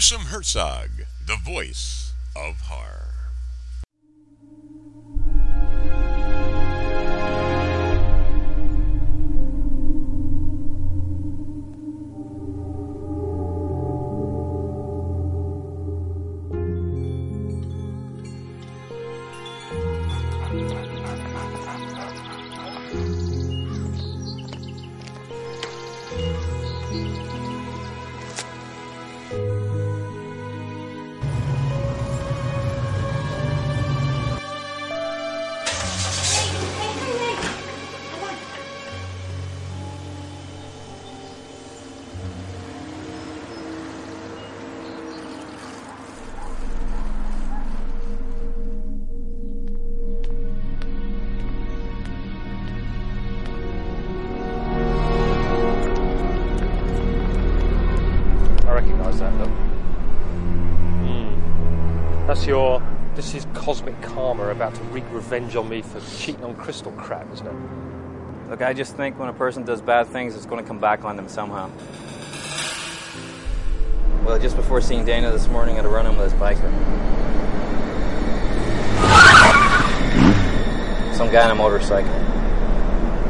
Gruesome Herzog, the voice of horror. Cosmic karma about to wreak revenge on me for cheating on crystal crap, isn't it? Look, I just think when a person does bad things, it's going to come back on them somehow. Well, just before seeing Dana this morning I had a run-in with his biker. Some guy on a motorcycle.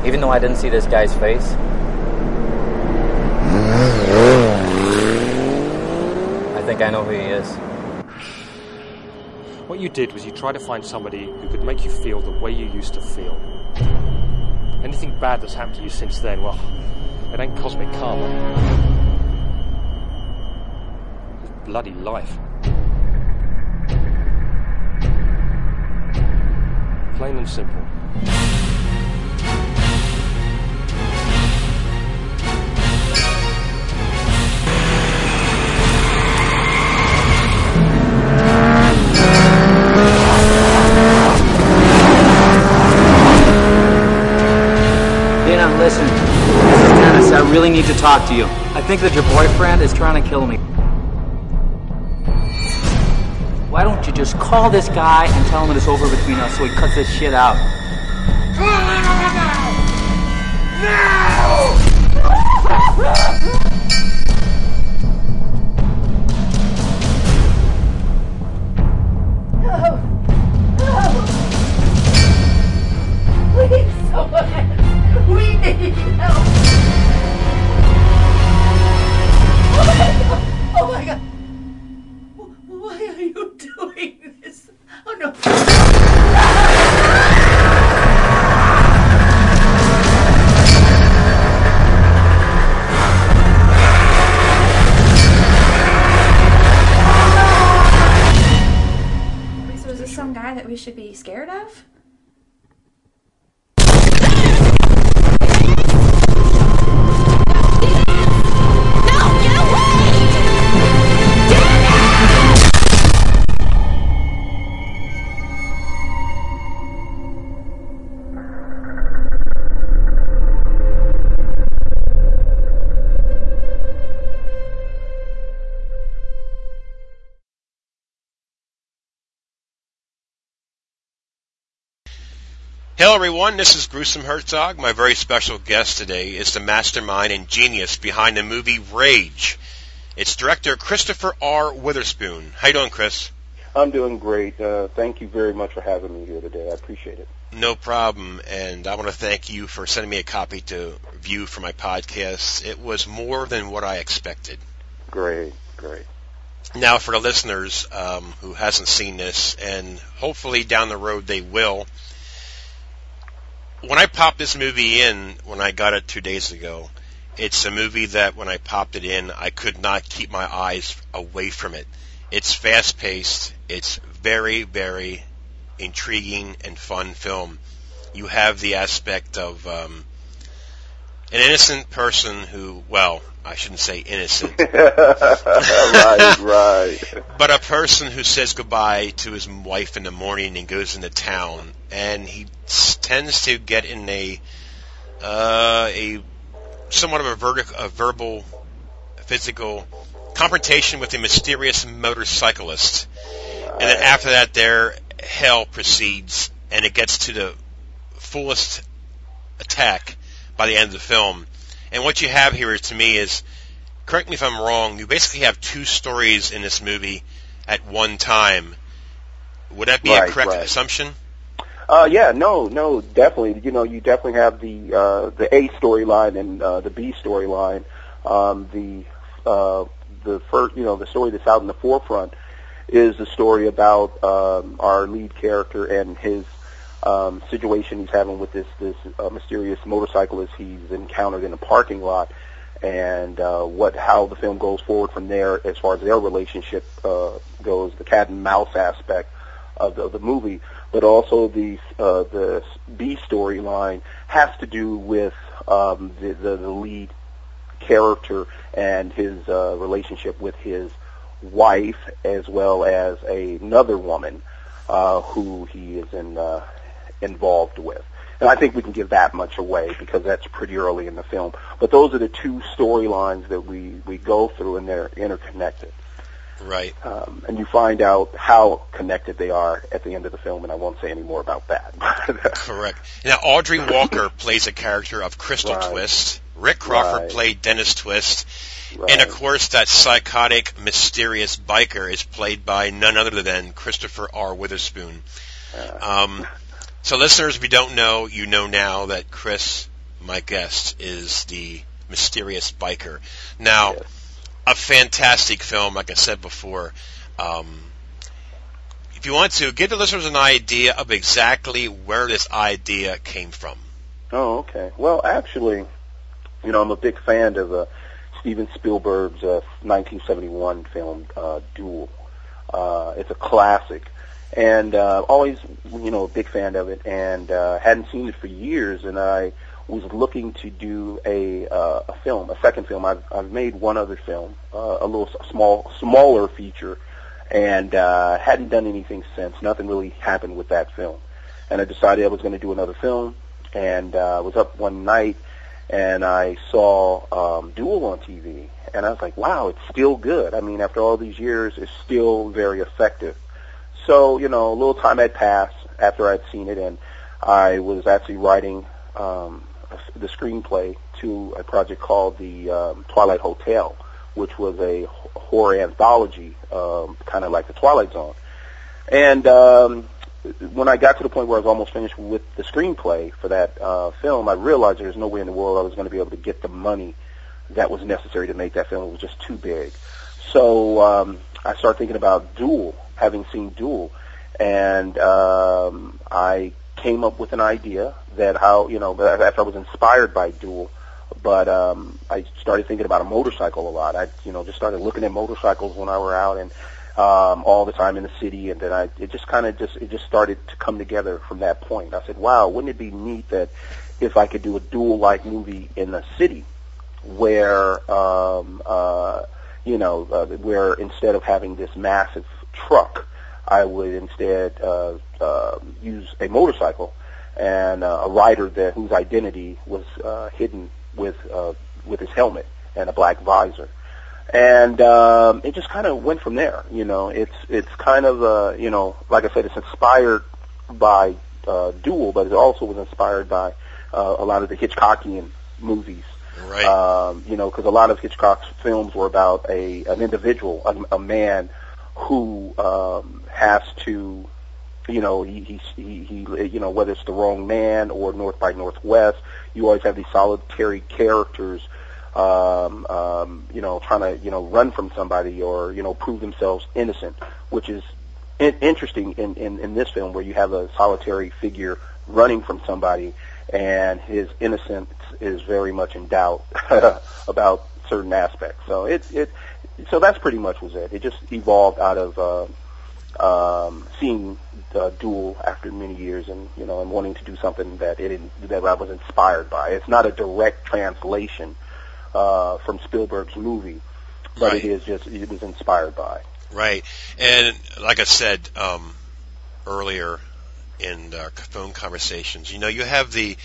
Even though I didn't see this guy's face, I think I know who he is. What you did was you tried to find somebody who could make you feel the way you used to feel. Anything bad that's happened to you since then, well, it ain't cosmic karma. It's bloody life. Plain and simple. Listen. Is Dennis. I really need to talk to you. I think that your boyfriend is trying to kill me. Why don't you just call this guy and tell him it's over between us so he cuts this shit out? Please, someone. We need help. Oh my god. Oh my god. Hello, everyone. This is Gruesome Herzog. My very special guest today is the mastermind and genius behind the movie Rage. It's director Christopher R. Witherspoon. How you doing, Chris? I'm doing great. Uh, thank you very much for having me here today. I appreciate it. No problem. And I want to thank you for sending me a copy to view for my podcast. It was more than what I expected. Great, great. Now, for the listeners um, who hasn't seen this, and hopefully down the road they will, when I popped this movie in, when I got it two days ago, it's a movie that when I popped it in, I could not keep my eyes away from it. It's fast paced. It's very, very intriguing and fun film. You have the aspect of um, an innocent person who, well, I shouldn't say innocent, right, right. but a person who says goodbye to his wife in the morning and goes into town, and he tends to get in a uh, a somewhat of a, vertic- a verbal, physical confrontation with a mysterious motorcyclist, and then after that, their hell proceeds, and it gets to the fullest attack by the end of the film. And what you have here, to me, is correct me if I'm wrong. You basically have two stories in this movie at one time. Would that be Right, a correct right. assumption? Uh, yeah, no, no, definitely. You know, you definitely have the uh, the A storyline and uh, the B storyline. Um, the uh, the first, you know, the story that's out in the forefront is the story about um, our lead character and his um, situation he's having with this this uh, mysterious motorcyclist he's encountered in a parking lot, and uh, what how the film goes forward from there as far as their relationship uh, goes, the cat and mouse aspect of the, of the movie, but also the uh, the B storyline has to do with um, the, the the lead character and his uh, relationship with his wife, as well as another woman uh, who he is in, uh, involved with. And I think we can give that much away because that's pretty early in the film. But those are the two storylines that we, we go through, and they're interconnected. Right. Um, and you find out how connected they are at the end of the film, and I won't say any more about that. Correct. Now, Audrey Walker plays a character of Crystal Right. Twist. Rick Crawford Right. played Dennis Twist. Right. And of course, that psychotic, mysterious biker is played by none other than Christopher R. Witherspoon. Um, so, listeners, if you don't know, you know now that Chris, my guest, is the mysterious biker. Now, Yes. a fantastic film, like I said before. Um, if you want to, give the listeners an idea of exactly where this idea came from. Oh, okay. Well, actually, you know, I'm a big fan of uh, Steven Spielberg's uh, 1971 film uh, Duel. Uh, it's a classic, and uh, always, you know, a big fan of it, and uh, hadn't seen it for years, and I was looking to do a uh, a film, a second film. I've I've made one other film, uh, a little small, smaller feature, and uh, hadn't done anything since. Nothing really happened with that film, and I decided I was going to do another film, and uh, was up one night and I saw um, Duel on TV, and I was like, wow, it's still good. I mean, after all these years, it's still very effective. So, you know, a little time had passed after I'd seen it, and I was actually writing um, the screenplay to a project called the um, Twilight Hotel, which was a horror anthology, um, kind of like the Twilight Zone. And um, when I got to the point where I was almost finished with the screenplay for that uh, film, I realized there's no way in the world I was going to be able to get the money that was necessary to make that film. It was just too big. So um, I started thinking about Duel, having seen Duel, and um, I came up with an idea that how you know after I was inspired by Duel, but um, I started thinking about a motorcycle a lot. I you know just started looking at motorcycles when I were out and um, all the time in the city, and then I it just kind of just it just started to come together from that point. I said, wow, wouldn't it be neat that if I could do a Duel-like movie in the city where um, uh, you know uh, where instead of having this massive truck, I would instead uh, uh, use a motorcycle and uh, a rider that whose identity was uh, hidden with uh, with his helmet and a black visor. And um, it just kind of went from there. You know, it's it's kind of uh, you know, like I said, it's inspired by uh, Duel, but it also was inspired by uh, a lot of the Hitchcockian movies. Right. Um, you know, because a lot of Hitchcock's films were about a an individual, a, a man who um, has to, you know, he, he he he, you know, whether it's the wrong man or North by Northwest, you always have these solitary characters, um, um, you know, trying to you know run from somebody or you know prove themselves innocent, which is in- interesting in, in in this film where you have a solitary figure running from somebody and his innocence is very much in doubt about certain aspects. So it it so that's pretty much was it. It just evolved out of uh, um, seeing uh, Duel after many years, and you know, and wanting to do something that it that I was inspired by. It's not a direct translation uh, from Spielberg's movie, but Right. it is just it was inspired by. Right. And like I said um, earlier in our phone conversations, you know, you have the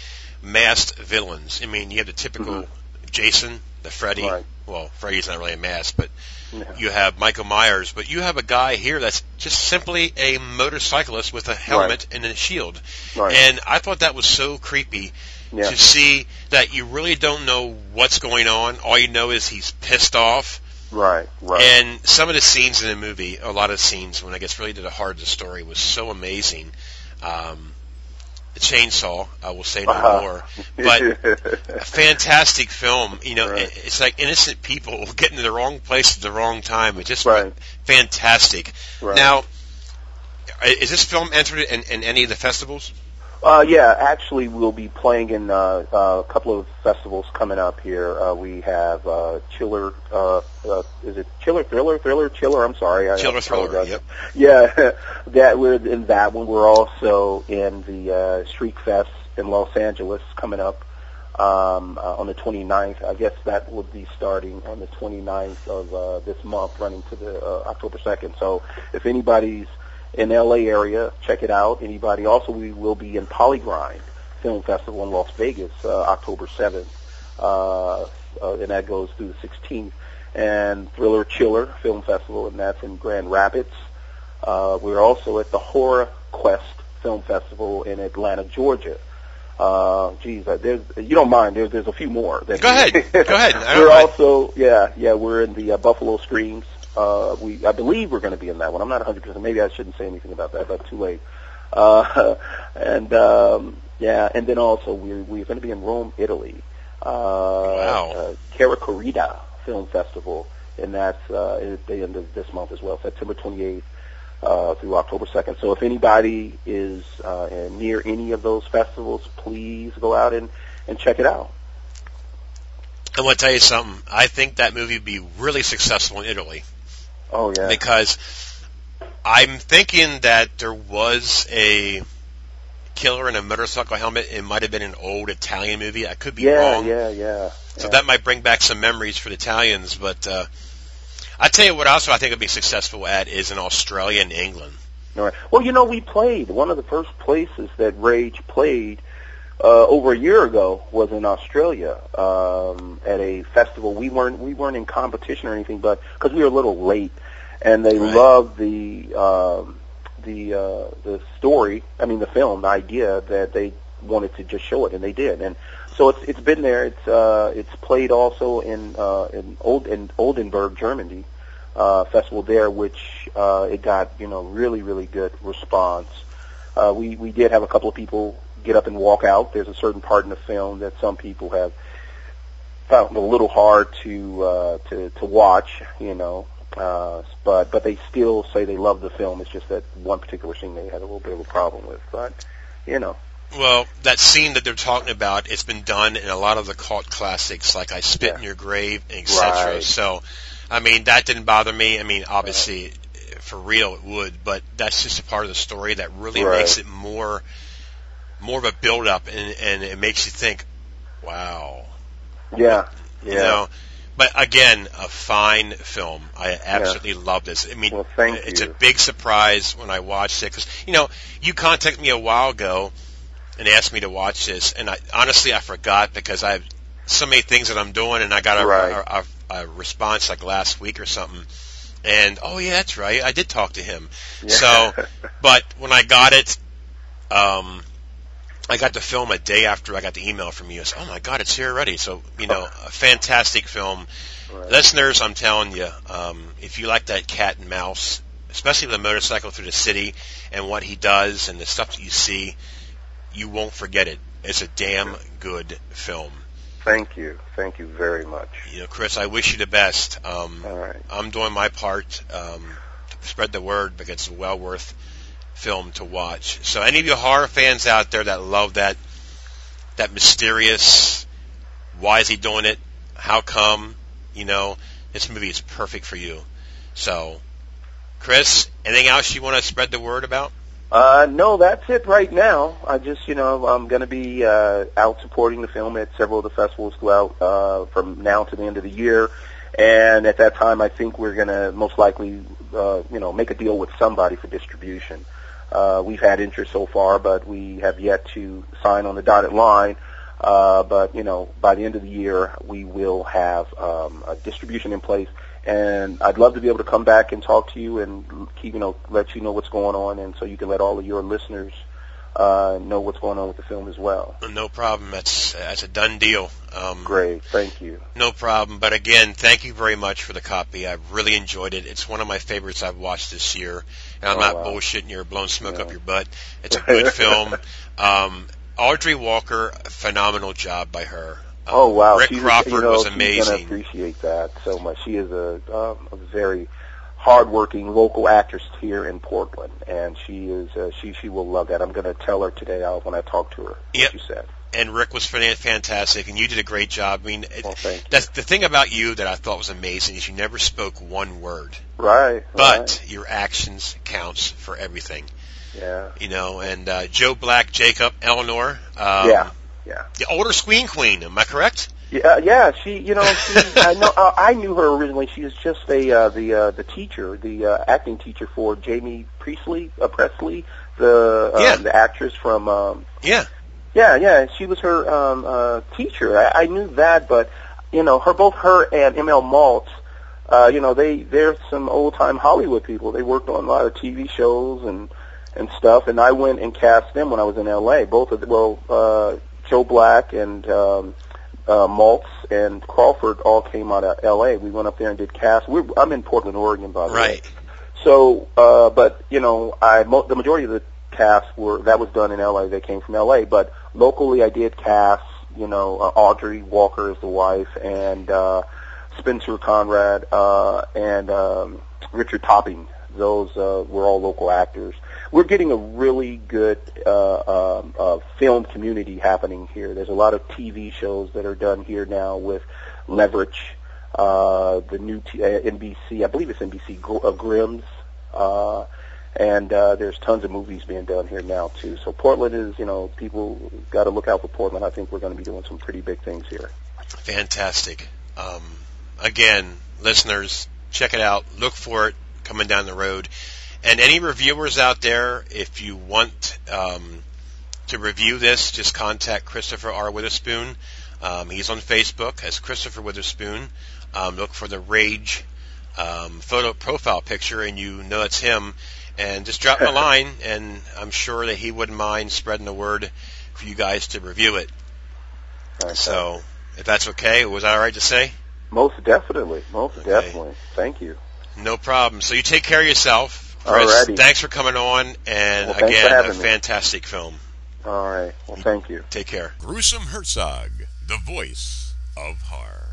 masked villains. I mean, you have the typical Jason, the Freddy. Right. Well, Freddy's not really a mask, but Yeah. you have Michael Myers, but you have a guy here that's just simply a motorcyclist with a helmet and a shield. Right. And I thought that was so creepy Yeah. to see that you really don't know what's going on. All you know is he's pissed off. Right. Right. And some of the scenes in the movie, a lot of scenes, when it gets really to the heart of the story, was so amazing. Um, chainsaw, I will say no Uh-huh. more, but a fantastic film. You know, Right. it- it's like innocent people getting to the wrong place at the wrong time. It's just Right. fantastic. Right. Now, is this film entered in, in any of the festivals? Uh, yeah, actually, we'll be playing in uh, uh, a couple of festivals coming up here. Uh, we have uh, Chiller. Uh, uh, is it Chiller Thriller? Thriller Chiller? I'm sorry. I Chiller Thriller, yep. Yeah, that we're in that one. We're also in the uh, Street Fest in Los Angeles coming up um, uh, on the 29th. I guess that will be starting on the 29th of uh, this month, running to the uh, October 2nd. So if anybody's in LA area, check it out. Anybody also, we will be in PollyGrind Film Festival in Las Vegas, uh, October 7th, uh, uh, and that goes through the 16th. And Thriller Chiller Film Festival, and that's in Grand Rapids. Uh, we're also at the Horror Quest Film Festival in Atlanta, Georgia. Uh, geez, uh, there's, you don't mind, there's, there's a few more. That Go ahead. Go ahead. We're also, yeah, yeah, we're in the uh, Buffalo Screams. Uh, we, I believe we're going to be in that one. I'm not 100%. Maybe I shouldn't say anything about that, but too late. Uh, and, um, yeah, and then also we're, we're going to be in Rome, Italy. Uh, Wow. Uh, Caracorida Film Festival, and that's, uh, at the end of this month as well, September 28th. Uh, through October 2nd. So if anybody is uh, near any of those festivals, please go out and, and check it out. I want to tell you something. I think that movie would be really successful in Italy. Oh yeah, because I'm thinking that there was a killer in a motorcycle helmet. It might have been an old Italian movie. I could be yeah, wrong. yeah, yeah. yeah. So that might bring back some memories for the Italians. But uh, I tell you what, also I think would be successful at is in Australia and England. All right. Well, you know, we played one of the first places that Rage played uh, over a year ago was in Australia um, at a festival. We weren't we weren't in competition or anything, but because we were a little late, and they Right. loved the um, the uh, the story. I mean, the film, the idea that they wanted to just show it, and they did. And so it's it's been there. It's uh, it's played also in uh, in Old in Oldenburg, Germany. Uh, festival there, which uh, it got you know really really good response. Uh, we we did have a couple of people get up and walk out. There's a certain part in the film that some people have found a little hard to uh, to to watch, you know. Uh, but but they still say they love the film. It's just that one particular scene they had a little bit of a problem with. But you know, Well, that scene that they're talking about, it's been done in a lot of the cult classics, like I Spit Yeah. in Your Grave, etc. Right. So, I mean, that didn't bother me. I mean, obviously, for real, it would, but that's just a part of the story that really Right. makes it more, more of a build up, and, and it makes you think, wow, yeah, yeah. you know. But again, a fine film. I absolutely love this. I mean, Well, it's you. a big surprise when I watched it because you know you contacted me a while ago and asked me to watch this, and I honestly I forgot because I have so many things that I'm doing, and I got a, Right. a, a, a response like last week or something. And oh yeah, that's right. I did talk to him. Yeah. So, but when I got it, um, I got the film a day after I got the email from you. I said, "Oh my God, it's here already!" So you know, a fantastic film. Right. Listeners, I'm telling you, um, if you like that cat and mouse, especially the motorcycle through the city and what he does and the stuff that you see, you won't forget it. It's a damn good film. Thank you, thank you very much. You know, Chris, I wish you the best. Um, All right. I'm doing my part um, to spread the word because it's well worth film to watch. So, any of you horror fans out there that love that that mysterious, why is he doing it? How come? You know, this movie is perfect for you. So, Chris, anything else you want to spread the word about? Uh, no, that's it right now. I just, you know, I'm going to be uh, out supporting the film at several of the festivals throughout uh, from now to the end of the year. And at that time, I think we're going to most likely, uh, you know, make a deal with somebody for distribution. Uh, we've had interest so far, but we have yet to sign on the dotted line. Uh, but you know, by the end of the year, we will have um, a distribution in place, and I'd love to be able to come back and talk to you and keep you know let you know what's going on, and so you can let all of your listeners uh, know what's going on with the film as well. No problem. That's that's a done deal. Um, Great, thank you. No problem. But again, thank you very much for the copy. I've really enjoyed it. It's one of my favorites I've watched this year. And I'm Oh, not wow. bullshitting you or blowing smoke Yeah. up your butt. It's a good film. Um, Audrey Walker, phenomenal job by her. Um, Oh wow, Rick she's, Crawford you know, was She's amazing. gonna appreciate that so much. She is a, um, a very hardworking local actress here in Portland, and she is uh, she she will love that. I'm going to tell her today uh, when I talk to her. Yep. What you said. and Rick was fan- fantastic, and you did a great job. I mean, Well, that's the thing about you that I thought was amazing is you never spoke one word, Right. but right. your actions counts for everything. yeah, You know, and uh, Joe Black, Jacob, Eleanor, um, yeah, yeah. the older Queen Queen. Am I correct? Yeah, yeah. She, you know, she, I know. Uh, I knew her originally. She was just a uh, the uh, the teacher, the uh, acting teacher for Jamie Priestley, uh, Presley, the uh, Yeah. the actress from um, Yeah. Yeah, yeah, she was her um, uh, teacher. I, I knew that, but you know, her both her and M.L. Maltz, uh, you know, they they're some old time Hollywood people. They worked on a lot of TV shows and and stuff. And I went and cast them when I was in L.A. Both of the, well, uh, Joe Black and um, uh, Maltz and Crawford all came out of L.A. We went up there and did cast. We're, I'm in Portland, Oregon, by the way. Right. So, uh, but you know, I mo- the majority of the cast were that was done in L.A. They came from L.A. But locally, I did cast. You know, uh, Audrey Walker is the wife, and uh, Spencer Conrad uh, and um, Richard Topping. Those uh, were all local actors. We're getting a really good uh, um, uh, film community happening here. There's a lot of TV shows that are done here now with Leverage, uh, the new t- uh, NBC, I believe it's NBC, uh, Grimm's, uh, and uh, there's tons of movies being done here now too. So Portland is, you know, people got to look out for Portland. I think we're going to be doing some pretty big things here. Fantastic. Um, again, listeners, check it out. Look for it coming down the road. And any reviewers out there, if you want um, to review this, just contact Christopher R. Witherspoon. Um, he's on Facebook as Christopher Witherspoon. Um, look for the Rage um, photo profile picture, and you know it's him. And just drop him a line, and I'm sure that he wouldn't mind spreading the word for you guys to review it. Okay. So, if that's okay, was that all right to say? most definitely, most Okay. definitely. Thank you. No problem. So you take care of yourself. Chris, Alrighty. thanks for coming on, and Well, again, a having me. fantastic film. All right. Well, thank you. Take care. Gruesome Herzog, the voice of horror.